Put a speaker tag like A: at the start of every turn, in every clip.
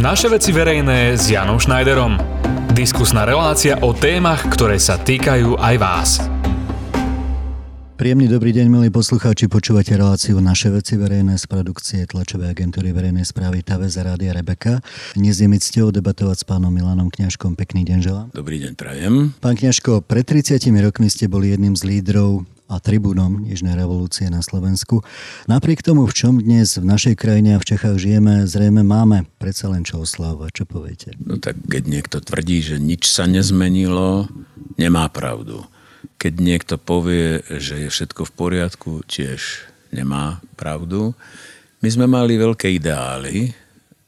A: Naše veci verejné s Janom Schneiderom. Diskusná relácia o témach, ktoré sa týkajú aj vás.
B: Príjemný dobrý deň, milí poslucháči. Počúvate reláciu Naše veci verejné z produkcie tlačovej agentúry verejnej správy TAVE za Rádia Rebeka. Dnes je mi cťou debatovať s pánom Milanom Kňažkom. Pekný deň želám.
C: Dobrý deň, prajem.
B: Pán Kňažko, pred 30 rokmi ste boli jedným z lídrov a tribúnom Nežnej revolúcie na Slovensku. Napriek tomu, v čom dnes v našej krajine a v Čechách žijeme, zrejme máme predsa len čo oslavovať. Čo poviete?
C: No tak keď niekto tvrdí, že nič sa nezmenilo, nemá pravdu. Keď niekto povie, že je všetko v poriadku, tiež nemá pravdu. My sme mali veľké ideály,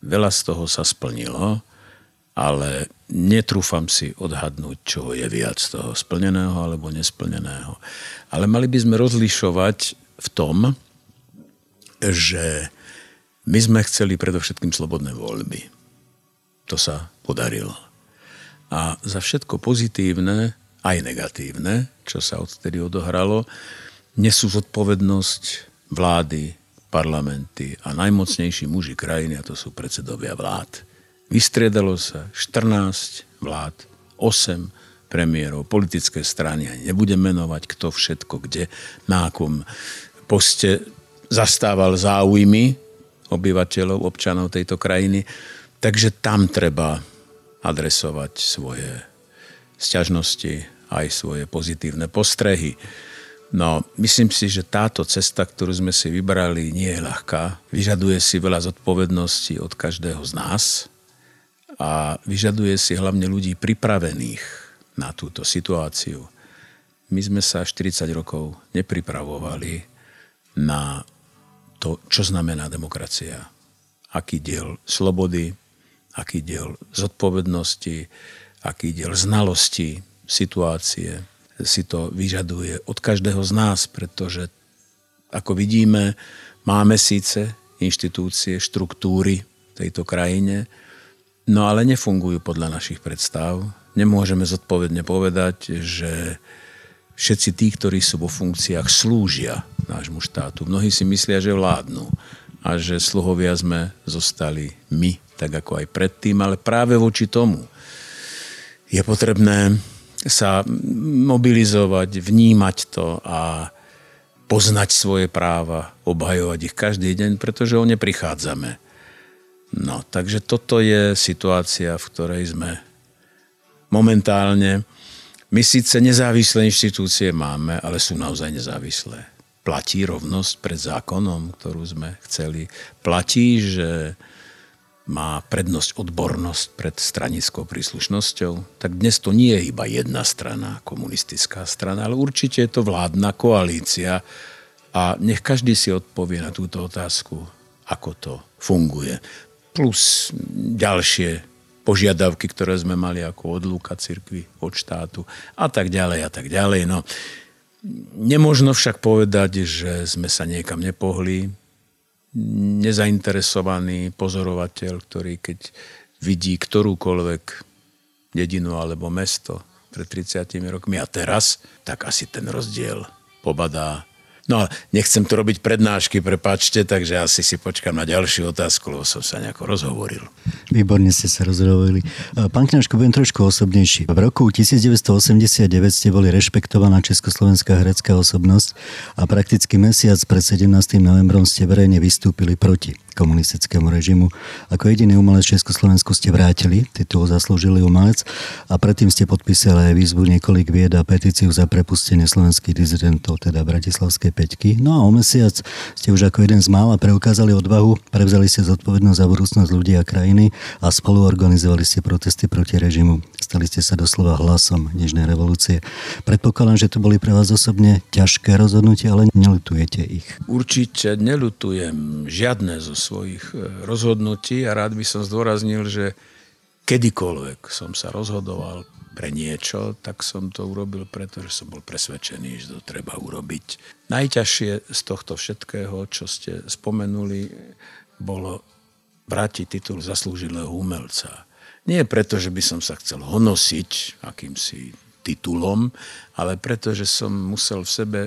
C: veľa z toho sa splnilo, ale netrúfam si odhadnúť, čo je viac toho splneného alebo nesplneného. Ale mali by sme rozlišovať v tom, že my sme chceli predovšetkým slobodné voľby. To sa podarilo. A za všetko pozitívne, aj negatívne, čo sa odtedy odohralo, nesú zodpovednosť vlády, parlamenty a najmocnejší muži krajiny, a to sú predsedovia vlád. Vystriedalo sa 14 vlád, 8 premiérov, politické strany, ani nebudem menovať, kto všetko, kde, na akom poste zastával záujmy obyvateľov, občanov tejto krajiny. Takže tam treba adresovať svoje sťažnosti, aj svoje pozitívne postrehy. No, myslím si, že táto cesta, ktorú sme si vybrali, nie je ľahká. Vyžaduje si veľa zodpovedností od každého z nás a vyžaduje si hlavne ľudí pripravených na túto situáciu. My sme sa 40 rokov nepripravovali na to, čo znamená demokracia. Aký diel slobody, aký diel zodpovednosti, aký diel znalosti situácie si to vyžaduje od každého z nás, pretože ako vidíme, máme síce inštitúcie, štruktúry v tejto krajine, No ale nefungujú podľa našich predstav. Nemôžeme zodpovedne povedať, že všetci tí, ktorí sú vo funkciách, slúžia nášmu štátu. Mnohí si myslia, že vládnu a že sluhovia sme zostali my, tak ako aj predtým, ale práve voči tomu je potrebné sa mobilizovať, vnímať to a poznať svoje práva, obhajovať ich každý deň, pretože o ne prichádzame. No, takže toto je situácia, v ktorej sme momentálne. My síce nezávislé inštitúcie máme, ale sú naozaj nezávislé. Platí rovnosť pred zákonom, ktorú sme chceli. Platí, že má prednosť odbornosť pred stranickou príslušnosťou, tak dnes to nie je iba jedna strana, komunistická strana, ale určite je to vládna koalícia a nech každý si odpovie na túto otázku, ako to funguje plus ďalšie požiadavky, ktoré sme mali ako odlúka cirkvi od štátu a tak ďalej a tak ďalej. No, nemožno však povedať, že sme sa niekam nepohli. Nezainteresovaný pozorovateľ, ktorý keď vidí ktorúkoľvek dedinu alebo mesto pred 30 rokmi a teraz, tak asi ten rozdiel pobadá No nechcem to robiť prednášky, prepáčte, takže asi si počkám na ďalšiu otázku, lebo som sa nejako rozhovoril.
B: Výborne ste sa rozhovorili. Pán Kňažko, budem trošku osobnejší. V roku 1989 ste boli rešpektovaná československá herecká osobnosť a prakticky mesiac pred 17. novembrom ste verejne vystúpili proti komunistickému režimu. Ako jediný umelec Československu ste vrátili titul zaslúžili umelec a predtým ste podpísali aj výzvu niekoľk vied a petíciu za prepustenie slovenských dizidentov, teda Bratislavskej peťky. No a o mesiac ste už ako jeden z mála preukázali odvahu, prevzali ste zodpovednosť za budúcnosť ľudí a krajiny a spolu organizovali ste protesty proti režimu. Stali ste sa doslova hlasom dnešnej revolúcie. Predpokladám, že to boli pre vás osobne ťažké rozhodnutie, ale nelutujete ich.
C: Určite nelutujem žiadne zo svojich e, rozhodnutí a rád by som zdôraznil, že kedykoľvek som sa rozhodoval pre niečo, tak som to urobil, pretože som bol presvedčený, že to treba urobiť. Najťažšie z tohto všetkého, čo ste spomenuli, bolo vrátiť titul zaslúžilého umelca. Nie preto, že by som sa chcel honosiť akýmsi titulom, ale preto, že som musel v sebe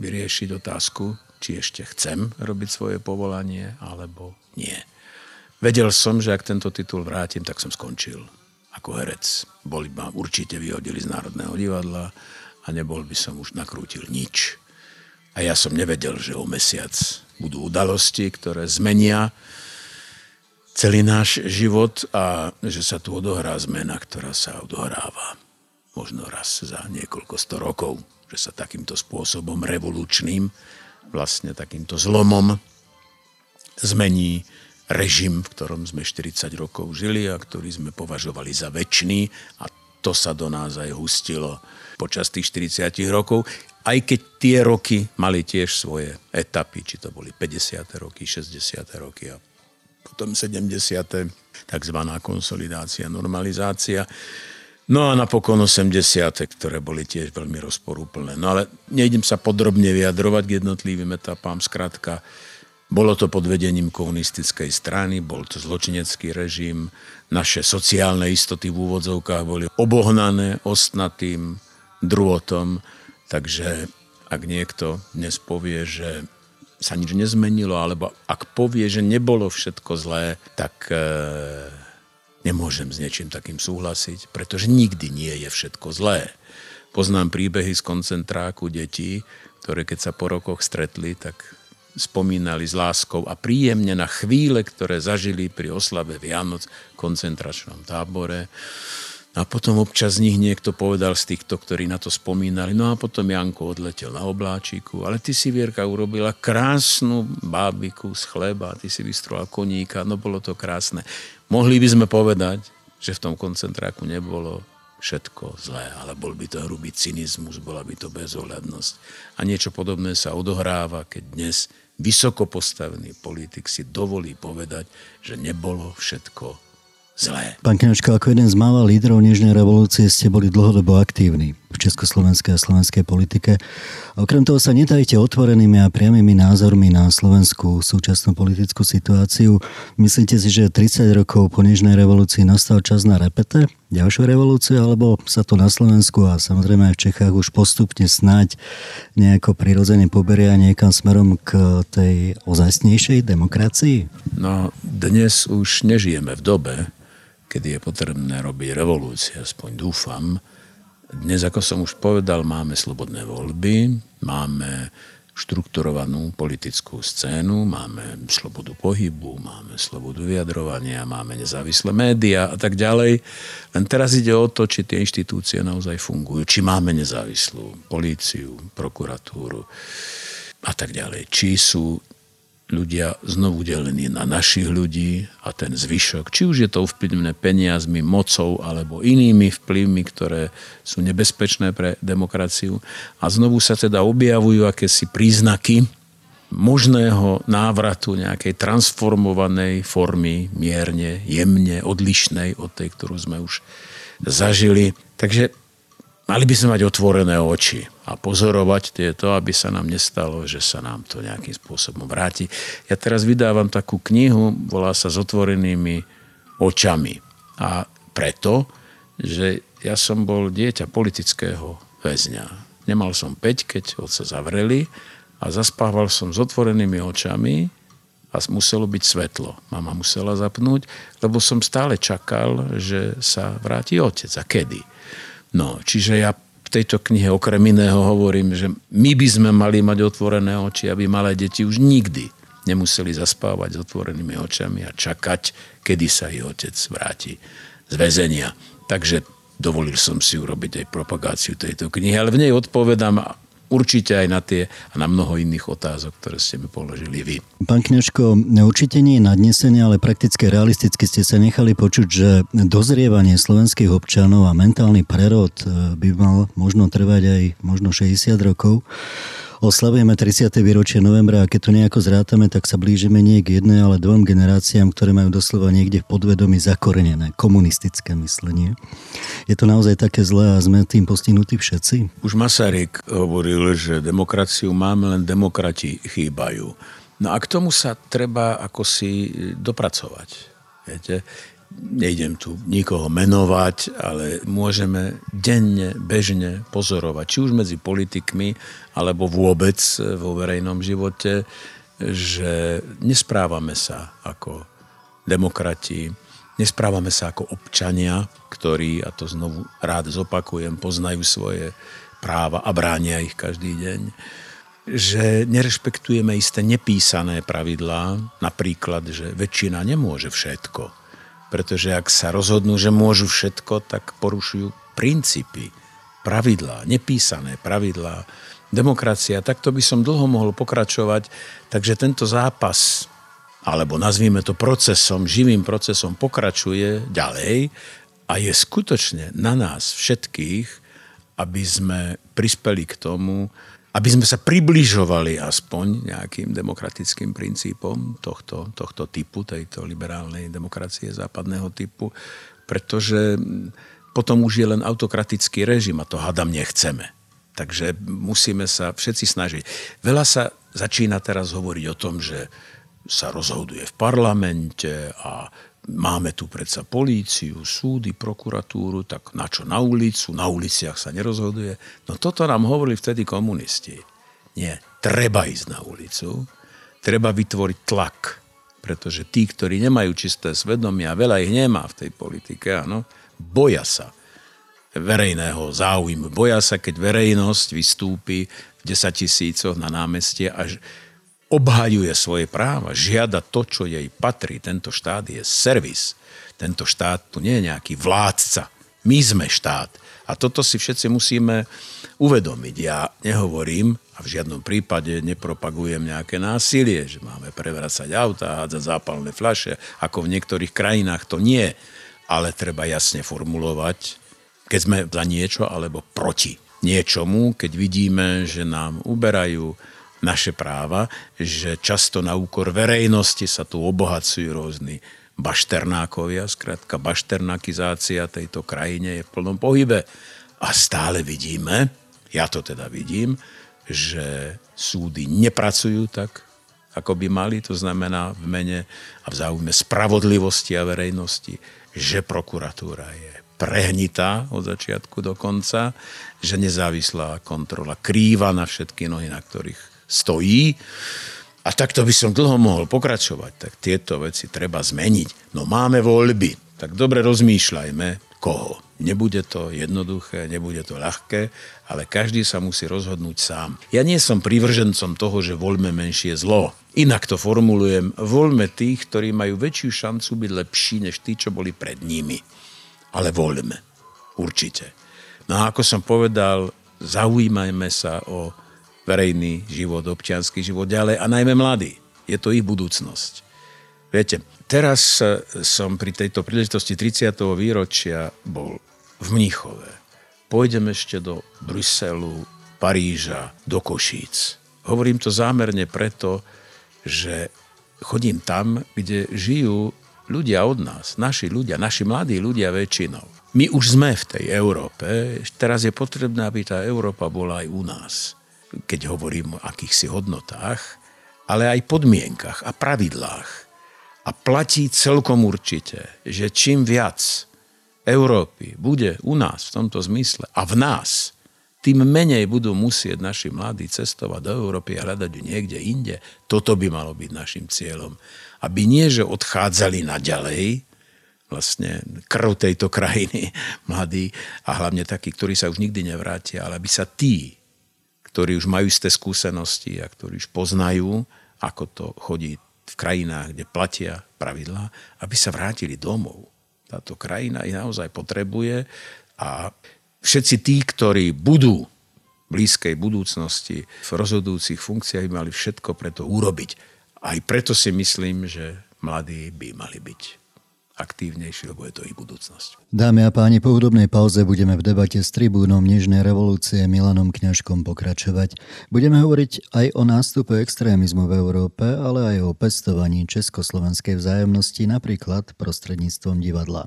C: vyriešiť otázku, či ešte chcem robiť svoje povolanie, alebo nie. vedel som, že ak tento titul vrátim, tak som skončil ako herec. Boli ma určite vyhodili z Národného divadla a nebol by som už nakrútil nič. A ja som nevedel, že o mesiac budú udalosti, ktoré zmenia celý náš život a že sa tu odohrá zmena, ktorá sa odohráva možno raz za niekoľko sto rokov, že sa takýmto spôsobom revolučným, vlastne takýmto zlomom zmení režim, v ktorom sme 40 rokov žili a ktorý sme považovali za väčší a to sa do nás aj hustilo počas tých 40 rokov, aj keď tie roky mali tiež svoje etapy, či to boli 50. roky, 60. roky a potom 70. tzv. konsolidácia, normalizácia. No a napokon 80. ktoré boli tiež veľmi rozporúplné. No ale nejdem sa podrobne vyjadrovať k jednotlivým etapám. Skrátka, bolo to pod vedením komunistickej strany, bol to zločinecký režim, naše sociálne istoty v úvodzovkách boli obohnané ostnatým druhotom, takže ak niekto dnes povie, že sa nič nezmenilo, alebo ak povie, že nebolo všetko zlé, tak e, nemôžem s niečím takým súhlasiť, pretože nikdy nie je všetko zlé. Poznám príbehy z koncentráku detí, ktoré keď sa po rokoch stretli, tak spomínali s láskou a príjemne na chvíle, ktoré zažili pri oslave Vianoc v koncentračnom tábore. A potom občas z nich niekto povedal z týchto, ktorí na to spomínali, no a potom Janko odletel na obláčiku, ale ty si Vierka urobila krásnu bábiku z chleba, ty si vystroval koníka, no bolo to krásne. Mohli by sme povedať, že v tom koncentráku nebolo všetko zlé, ale bol by to hrubý cynizmus, bola by to bezohľadnosť. A niečo podobné sa odohráva, keď dnes vysoko politik si dovolí povedať, že nebolo všetko zlé.
B: Pán Kinočko, ako jeden z mála lídrov Nežnej revolúcie ste boli dlhodobo aktívni v československej a slovenskej politike. Okrem toho sa nedajte otvorenými a priamými názormi na slovenskú súčasnú politickú situáciu. Myslíte si, že 30 rokov po Nežnej revolúcii nastal čas na repete? Ďalšiu revolúciu, alebo sa to na Slovensku a samozrejme aj v Čechách už postupne snať nejako prirodzene poberia niekam smerom k tej ozajstnejšej demokracii?
C: No, dnes už nežijeme v dobe, kedy je potrebné robiť revolúcie, aspoň dúfam. Dnes, ako som už povedal, máme slobodné voľby, máme štrukturovanú politickú scénu, máme slobodu pohybu, máme slobodu vyjadrovania, máme nezávislé médiá a tak ďalej. Len teraz ide o to, či tie inštitúcie naozaj fungujú, či máme nezávislú políciu, prokuratúru a tak ďalej. Či sú ľudia znovu delení na našich ľudí a ten zvyšok, či už je to ovplyvnené peniazmi, mocou alebo inými vplyvmi, ktoré sú nebezpečné pre demokraciu. A znovu sa teda objavujú akési príznaky možného návratu nejakej transformovanej formy, mierne, jemne, odlišnej od tej, ktorú sme už zažili. Takže Mali by sme mať otvorené oči a pozorovať tieto, aby sa nám nestalo, že sa nám to nejakým spôsobom vráti. Ja teraz vydávam takú knihu, volá sa S otvorenými očami. A preto, že ja som bol dieťa politického väzňa. Nemal som 5, keď sa zavreli a zaspával som s otvorenými očami a muselo byť svetlo. Mama musela zapnúť, lebo som stále čakal, že sa vráti otec. A kedy? No, čiže ja v tejto knihe okrem iného hovorím, že my by sme mali mať otvorené oči, aby malé deti už nikdy nemuseli zaspávať s otvorenými očami a čakať, kedy sa ich otec vráti z väzenia. Takže dovolil som si urobiť aj propagáciu tejto knihy, ale v nej odpovedám určite aj na tie a na mnoho iných otázok, ktoré ste mi položili vy.
B: Pán Kňažko, určite nie je nadnesenie, ale prakticky realisticky ste sa nechali počuť, že dozrievanie slovenských občanov a mentálny prerod eh, by mal možno trvať aj možno 60 rokov. Oslavujeme 30. výročie novembra a keď to nejako zrátame, tak sa blížime nie k jednej, ale dvom generáciám, ktoré majú doslova niekde v podvedomí zakorenené komunistické myslenie. Je to naozaj také zlé a sme tým postihnutí všetci?
C: Už Masaryk hovoril, že demokraciu máme, len demokrati chýbajú. No a k tomu sa treba ako si dopracovať. Viete? Nejdem tu nikoho menovať, ale môžeme denne, bežne pozorovať, či už medzi politikmi, alebo vôbec vo verejnom živote, že nesprávame sa ako demokrati, nesprávame sa ako občania, ktorí, a to znovu rád zopakujem, poznajú svoje práva a bránia ich každý deň že nerešpektujeme isté nepísané pravidlá, napríklad, že väčšina nemôže všetko. Pretože ak sa rozhodnú, že môžu všetko, tak porušujú princípy, pravidlá, nepísané pravidlá, demokracia. Takto by som dlho mohol pokračovať. Takže tento zápas, alebo nazvíme to procesom, živým procesom, pokračuje ďalej a je skutočne na nás všetkých, aby sme prispeli k tomu, aby sme sa približovali aspoň nejakým demokratickým princípom tohto, tohto typu, tejto liberálnej demokracie západného typu, pretože potom už je len autokratický režim a to hadam nechceme. Takže musíme sa všetci snažiť. Veľa sa začína teraz hovoriť o tom, že sa rozhoduje v parlamente a Máme tu predsa políciu, súdy, prokuratúru, tak na čo na ulicu? Na uliciach sa nerozhoduje. No toto nám hovorili vtedy komunisti. Nie, treba ísť na ulicu, treba vytvoriť tlak, pretože tí, ktorí nemajú čisté svedomie, a veľa ich nemá v tej politike, áno, boja sa verejného záujmu. Boja sa, keď verejnosť vystúpi v 10 tisícoch na námestie a obhajuje svoje práva, žiada to, čo jej patrí. Tento štát je servis. Tento štát tu nie je nejaký vládca. My sme štát. A toto si všetci musíme uvedomiť. Ja nehovorím a v žiadnom prípade nepropagujem nejaké násilie, že máme prevracať auta, hádzať zápalné fľaše, ako v niektorých krajinách to nie. Ale treba jasne formulovať, keď sme za niečo alebo proti niečomu, keď vidíme, že nám uberajú naše práva, že často na úkor verejnosti sa tu obohacujú rôzni bašternákovia, skrátka bašternakizácia tejto krajine je v plnom pohybe. A stále vidíme, ja to teda vidím, že súdy nepracujú tak, ako by mali, to znamená v mene a v záujme spravodlivosti a verejnosti, že prokuratúra je prehnitá od začiatku do konca, že nezávislá kontrola krýva na všetky nohy, na ktorých stojí. A takto by som dlho mohol pokračovať, tak tieto veci treba zmeniť. No máme voľby, tak dobre rozmýšľajme, koho. Nebude to jednoduché, nebude to ľahké, ale každý sa musí rozhodnúť sám. Ja nie som privržencom toho, že voľme menšie zlo. Inak to formulujem, voľme tých, ktorí majú väčšiu šancu byť lepší než tí, čo boli pred nimi. Ale voľme. Určite. No a ako som povedal, zaujímajme sa o verejný život, občianský život ďalej a najmä mladí. Je to ich budúcnosť. Viete, teraz som pri tejto príležitosti 30. výročia bol v Mníchove. Pôjdem ešte do Bruselu, Paríža, do Košíc. Hovorím to zámerne preto, že chodím tam, kde žijú ľudia od nás, naši ľudia, naši mladí ľudia väčšinou. My už sme v tej Európe, teraz je potrebné, aby tá Európa bola aj u nás keď hovorím o akýchsi hodnotách, ale aj podmienkach a pravidlách. A platí celkom určite, že čím viac Európy bude u nás v tomto zmysle a v nás, tým menej budú musieť naši mladí cestovať do Európy a hľadať ju niekde inde. Toto by malo byť našim cieľom. Aby nie, že odchádzali naďalej, vlastne krv tejto krajiny, mladí a hlavne takí, ktorí sa už nikdy nevrátia, ale aby sa tí ktorí už majú isté skúsenosti a ktorí už poznajú, ako to chodí v krajinách, kde platia pravidlá, aby sa vrátili domov. Táto krajina ich naozaj potrebuje a všetci tí, ktorí budú v blízkej budúcnosti v rozhodujúcich funkciách, by mali všetko preto urobiť. Aj preto si myslím, že mladí by mali byť aktívnejší, lebo je to ich budúcnosť.
B: Dámy a páni, po hudobnej pauze budeme v debate s tribúnom Nežnej revolúcie Milanom Kňažkom pokračovať. Budeme hovoriť aj o nástupe extrémizmu v Európe, ale aj o pestovaní československej vzájomnosti, napríklad prostredníctvom divadla.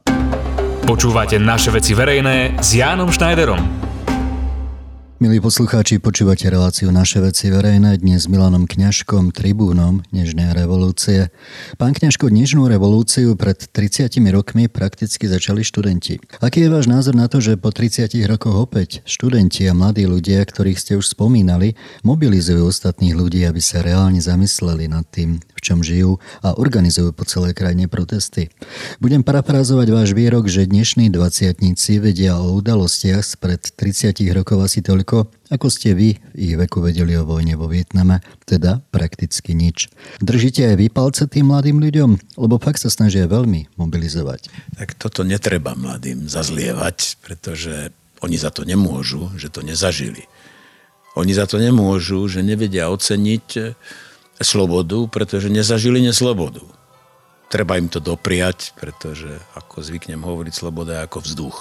A: Počúvate naše veci verejné s Jánom Schneiderom.
B: Milí poslucháči, počúvate reláciu Naše veci verejné dnes s Milanom Kňažkom, tribúnom Dnešnej revolúcie. Pán Kňažko, Dnešnú revolúciu pred 30 rokmi prakticky začali študenti. Aký je váš názor na to, že po 30 rokoch opäť študenti a mladí ľudia, ktorých ste už spomínali, mobilizujú ostatných ľudí, aby sa reálne zamysleli nad tým, v čom žijú a organizujú po celej krajine protesty. Budem parafrázovať váš výrok, že dnešní dvaciatníci vedia o udalostiach spred 30 rokov asi toľko, ako ste vy v ich veku vedeli o vojne vo Vietname, teda prakticky nič. Držíte aj vy palce tým mladým ľuďom, lebo fakt sa snažia veľmi mobilizovať.
C: Tak toto netreba mladým zazlievať, pretože oni za to nemôžu, že to nezažili. Oni za to nemôžu, že nevedia oceniť slobodu, pretože nezažili neslobodu. Treba im to dopriať, pretože, ako zvyknem hovoriť, sloboda je ako vzduch.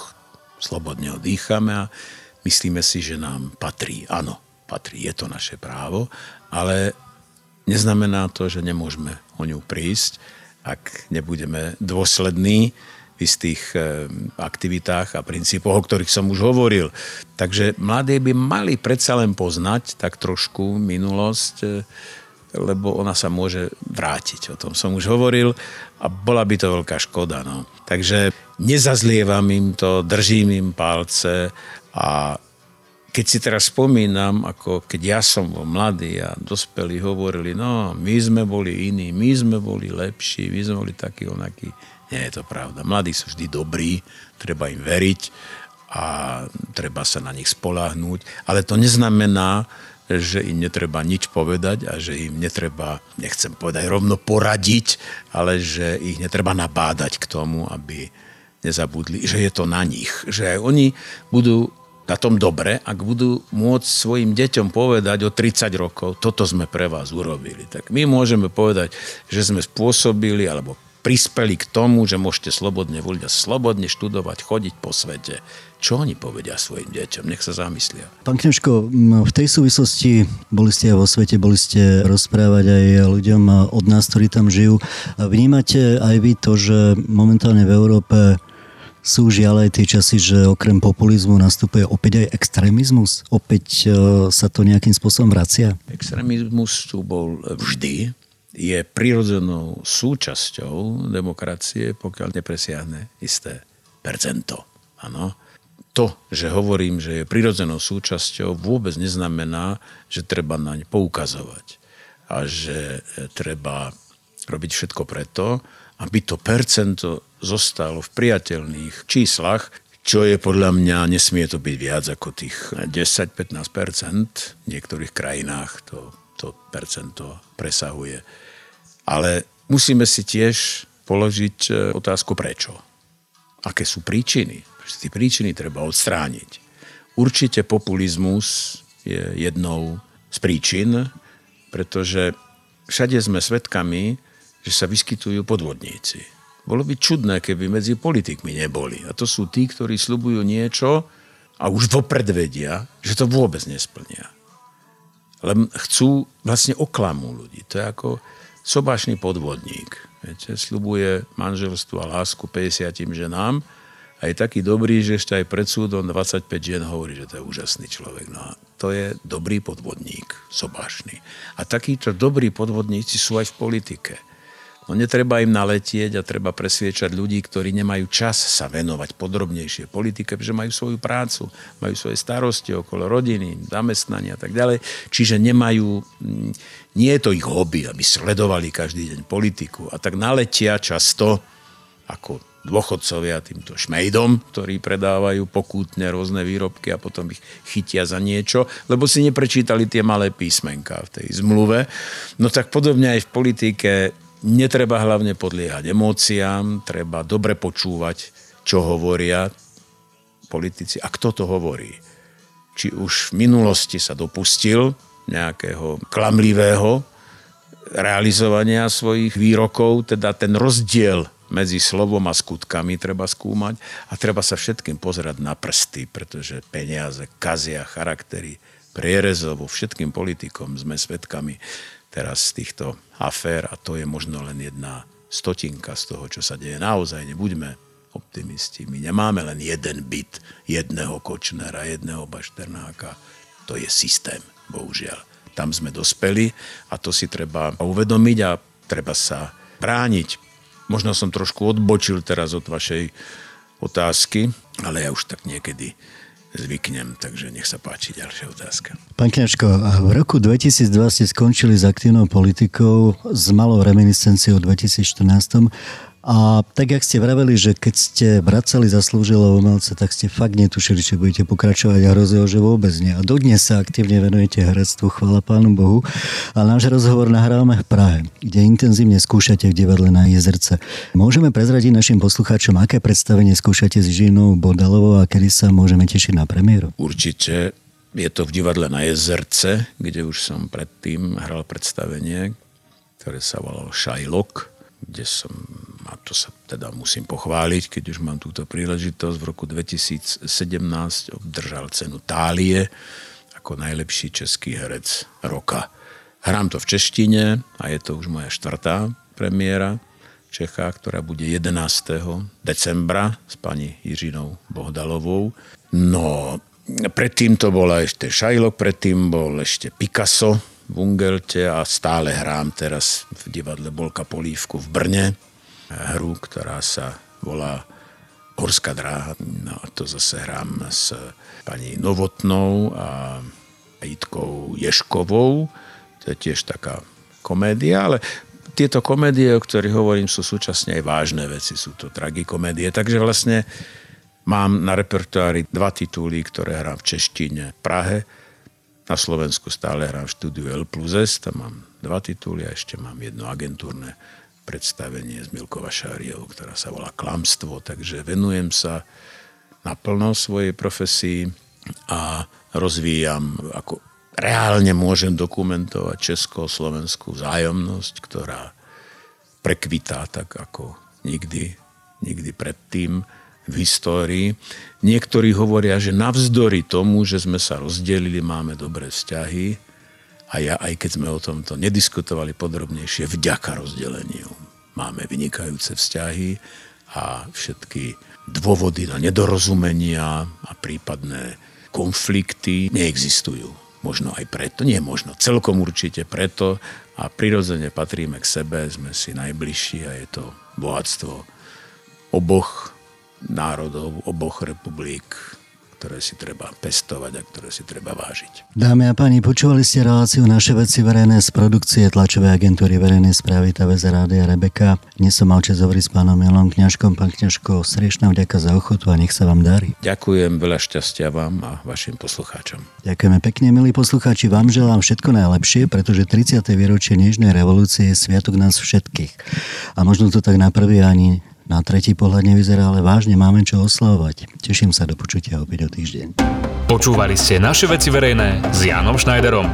C: Slobodne odýchame a myslíme si, že nám patrí. Áno, patrí, je to naše právo, ale neznamená to, že nemôžeme o ňu prísť, ak nebudeme dôslední v istých eh, aktivitách a princípoch, o ktorých som už hovoril. Takže mladí by mali predsa len poznať tak trošku minulosť, eh, lebo ona sa môže vrátiť. O tom som už hovoril a bola by to veľká škoda. No. Takže nezazlievam im to, držím im palce a keď si teraz spomínam, ako keď ja som bol mladý a dospelí hovorili, no my sme boli iní, my sme boli lepší, my sme boli takí onakí. Nie je to pravda. Mladí sú vždy dobrí, treba im veriť a treba sa na nich spolahnúť, ale to neznamená, že im netreba nič povedať a že im netreba, nechcem povedať rovno poradiť, ale že ich netreba nabádať k tomu, aby nezabudli, že je to na nich. Že aj oni budú na tom dobre, ak budú môcť svojim deťom povedať o 30 rokov, toto sme pre vás urobili. Tak my môžeme povedať, že sme spôsobili alebo prispeli k tomu, že môžete slobodne voliť a slobodne študovať, chodiť po svete. Čo oni povedia svojim deťom? Nech sa zamyslia.
B: Pán Kňažko, v tej súvislosti boli ste aj vo svete, boli ste rozprávať aj ľuďom od nás, ktorí tam žijú. Vnímate aj vy to, že momentálne v Európe sú žiaľ aj tie časy, že okrem populizmu nastupuje opäť aj extrémizmus? Opäť e, sa to nejakým spôsobom vracia?
C: Extrémizmus tu bol vždy je prirodzenou súčasťou demokracie, pokiaľ nepresiahne isté percento. Ano. To, že hovorím, že je prirodzenou súčasťou, vôbec neznamená, že treba naň poukazovať a že e, treba robiť všetko preto, aby to percento zostalo v priateľných číslach, čo je podľa mňa, nesmie to byť viac ako tých 10-15%. V niektorých krajinách to, to percento presahuje ale musíme si tiež položiť e, otázku prečo. Aké sú príčiny? Tie príčiny treba odstrániť. Určite populizmus je jednou z príčin, pretože všade sme svedkami, že sa vyskytujú podvodníci. Bolo by čudné, keby medzi politikmi neboli. A to sú tí, ktorí slubujú niečo a už vopred vedia, že to vôbec nesplnia. Len chcú vlastne oklamu ľudí. To je ako, sobášny podvodník. Viete, slubuje manželstvo a lásku 50 ženám a je taký dobrý, že ešte aj pred súdom 25 žien hovorí, že to je úžasný človek. No a to je dobrý podvodník, sobášny. A takíto dobrí podvodníci sú aj v politike. No netreba im naletieť a treba presviečať ľudí, ktorí nemajú čas sa venovať podrobnejšie politike, že majú svoju prácu, majú svoje starosti okolo rodiny, zamestnania a tak ďalej. Čiže nemajú, mm, nie je to ich hobby, aby sledovali každý deň politiku. A tak naletia často ako dôchodcovia týmto šmejdom, ktorí predávajú pokútne rôzne výrobky a potom ich chytia za niečo, lebo si neprečítali tie malé písmenka v tej zmluve. No tak podobne aj v politike Netreba hlavne podliehať emóciám, treba dobre počúvať, čo hovoria politici a kto to hovorí. Či už v minulosti sa dopustil nejakého klamlivého realizovania svojich výrokov, teda ten rozdiel medzi slovom a skutkami treba skúmať a treba sa všetkým pozerať na prsty, pretože peniaze kazia charaktery prierezovo všetkým politikom sme svedkami teraz týchto afér a to je možno len jedna stotinka z toho, čo sa deje. Naozaj nebuďme optimisti. My nemáme len jeden byt, jedného Kočnera, jedného Bašternáka. To je systém, bohužiaľ. Tam sme dospeli a to si treba uvedomiť a treba sa brániť. Možno som trošku odbočil teraz od vašej otázky, ale ja už tak niekedy zvyknem, takže nech sa páči ďalšia otázka.
B: Pán Kňažko, v roku 2002 ste skončili s aktívnou politikou, s malou reminiscenciou v 2014. A tak, jak ste vraveli, že keď ste vracali zaslúžilo umelce, tak ste fakt netušili, či budete pokračovať a hrozilo, že vôbec nie. A dodnes sa aktívne venujete herectvu, chvala Pánu Bohu. A náš rozhovor nahrávame v Prahe, kde intenzívne skúšate v divadle na Jezerce. Môžeme prezradiť našim poslucháčom, aké predstavenie skúšate s Žinou Bodalovou a kedy sa môžeme tešiť na premiéru?
C: Určite je to v divadle na Jezerce, kde už som predtým hral predstavenie, ktoré sa volalo Šajlok kde som, a to sa teda musím pochváliť, keď už mám túto príležitosť, v roku 2017 obdržal cenu Tálie ako najlepší český herec roka. Hrám to v češtine a je to už moja štvrtá premiéra v Čechách, ktorá bude 11. decembra s pani Jiřinou Bohdalovou. No, predtým to bola ešte Šajlok, predtým bol ešte Picasso, v Ungelte a stále hrám teraz v divadle Bolka Polívku v Brne hru, ktorá sa volá Horská dráha. No to zase hrám s pani Novotnou a Jitkou Ješkovou. To je tiež taká komédia, ale tieto komédie, o ktorých hovorím, sú súčasne aj vážne veci, sú to tragikomédie. Takže vlastne mám na repertoári dva tituly, ktoré hrám v češtine v Prahe na Slovensku stále hrám v štúdiu L plus S, tam mám dva tituly a ešte mám jedno agentúrne predstavenie z Milkova Šáriou, ktorá sa volá Klamstvo, takže venujem sa naplno svojej profesii a rozvíjam, ako reálne môžem dokumentovať česko-slovenskú vzájomnosť, ktorá prekvitá tak ako nikdy, nikdy predtým v histórii. Niektorí hovoria, že navzdory tomu, že sme sa rozdelili, máme dobré vzťahy. A ja, aj keď sme o tomto nediskutovali podrobnejšie, vďaka rozdeleniu máme vynikajúce vzťahy a všetky dôvody na nedorozumenia a prípadné konflikty neexistujú. Možno aj preto, nie možno, celkom určite preto a prirodzene patríme k sebe, sme si najbližší a je to bohatstvo oboch národov oboch republik, ktoré si treba pestovať a ktoré si treba vážiť.
B: Dámy a páni, počúvali ste reláciu Naše veci verejné z produkcie tlačovej agentúry verejnej správy TVZ Rádia Rebeka. Dnes som mal čas hovoriť s pánom Milom Kňažkom. Pán Kňažko, srdečná vďaka za ochotu a nech sa vám darí.
C: Ďakujem, veľa šťastia vám a vašim poslucháčom.
B: Ďakujeme pekne, milí poslucháči. Vám želám všetko najlepšie, pretože 30. výročie Nežnej revolúcie je sviatok nás všetkých. A možno to tak na prvý ani na tretí pohľad nevyzerá, ale vážne máme čo oslavovať. Teším sa do počutia opäť o týždeň.
A: Počúvali ste naše veci verejné s Jánom Schneiderom.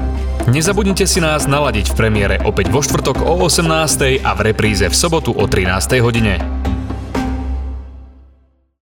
A: Nezabudnite si nás naladiť v premiére opäť vo štvrtok o 18.00 a v repríze v sobotu o 13.00 hodine.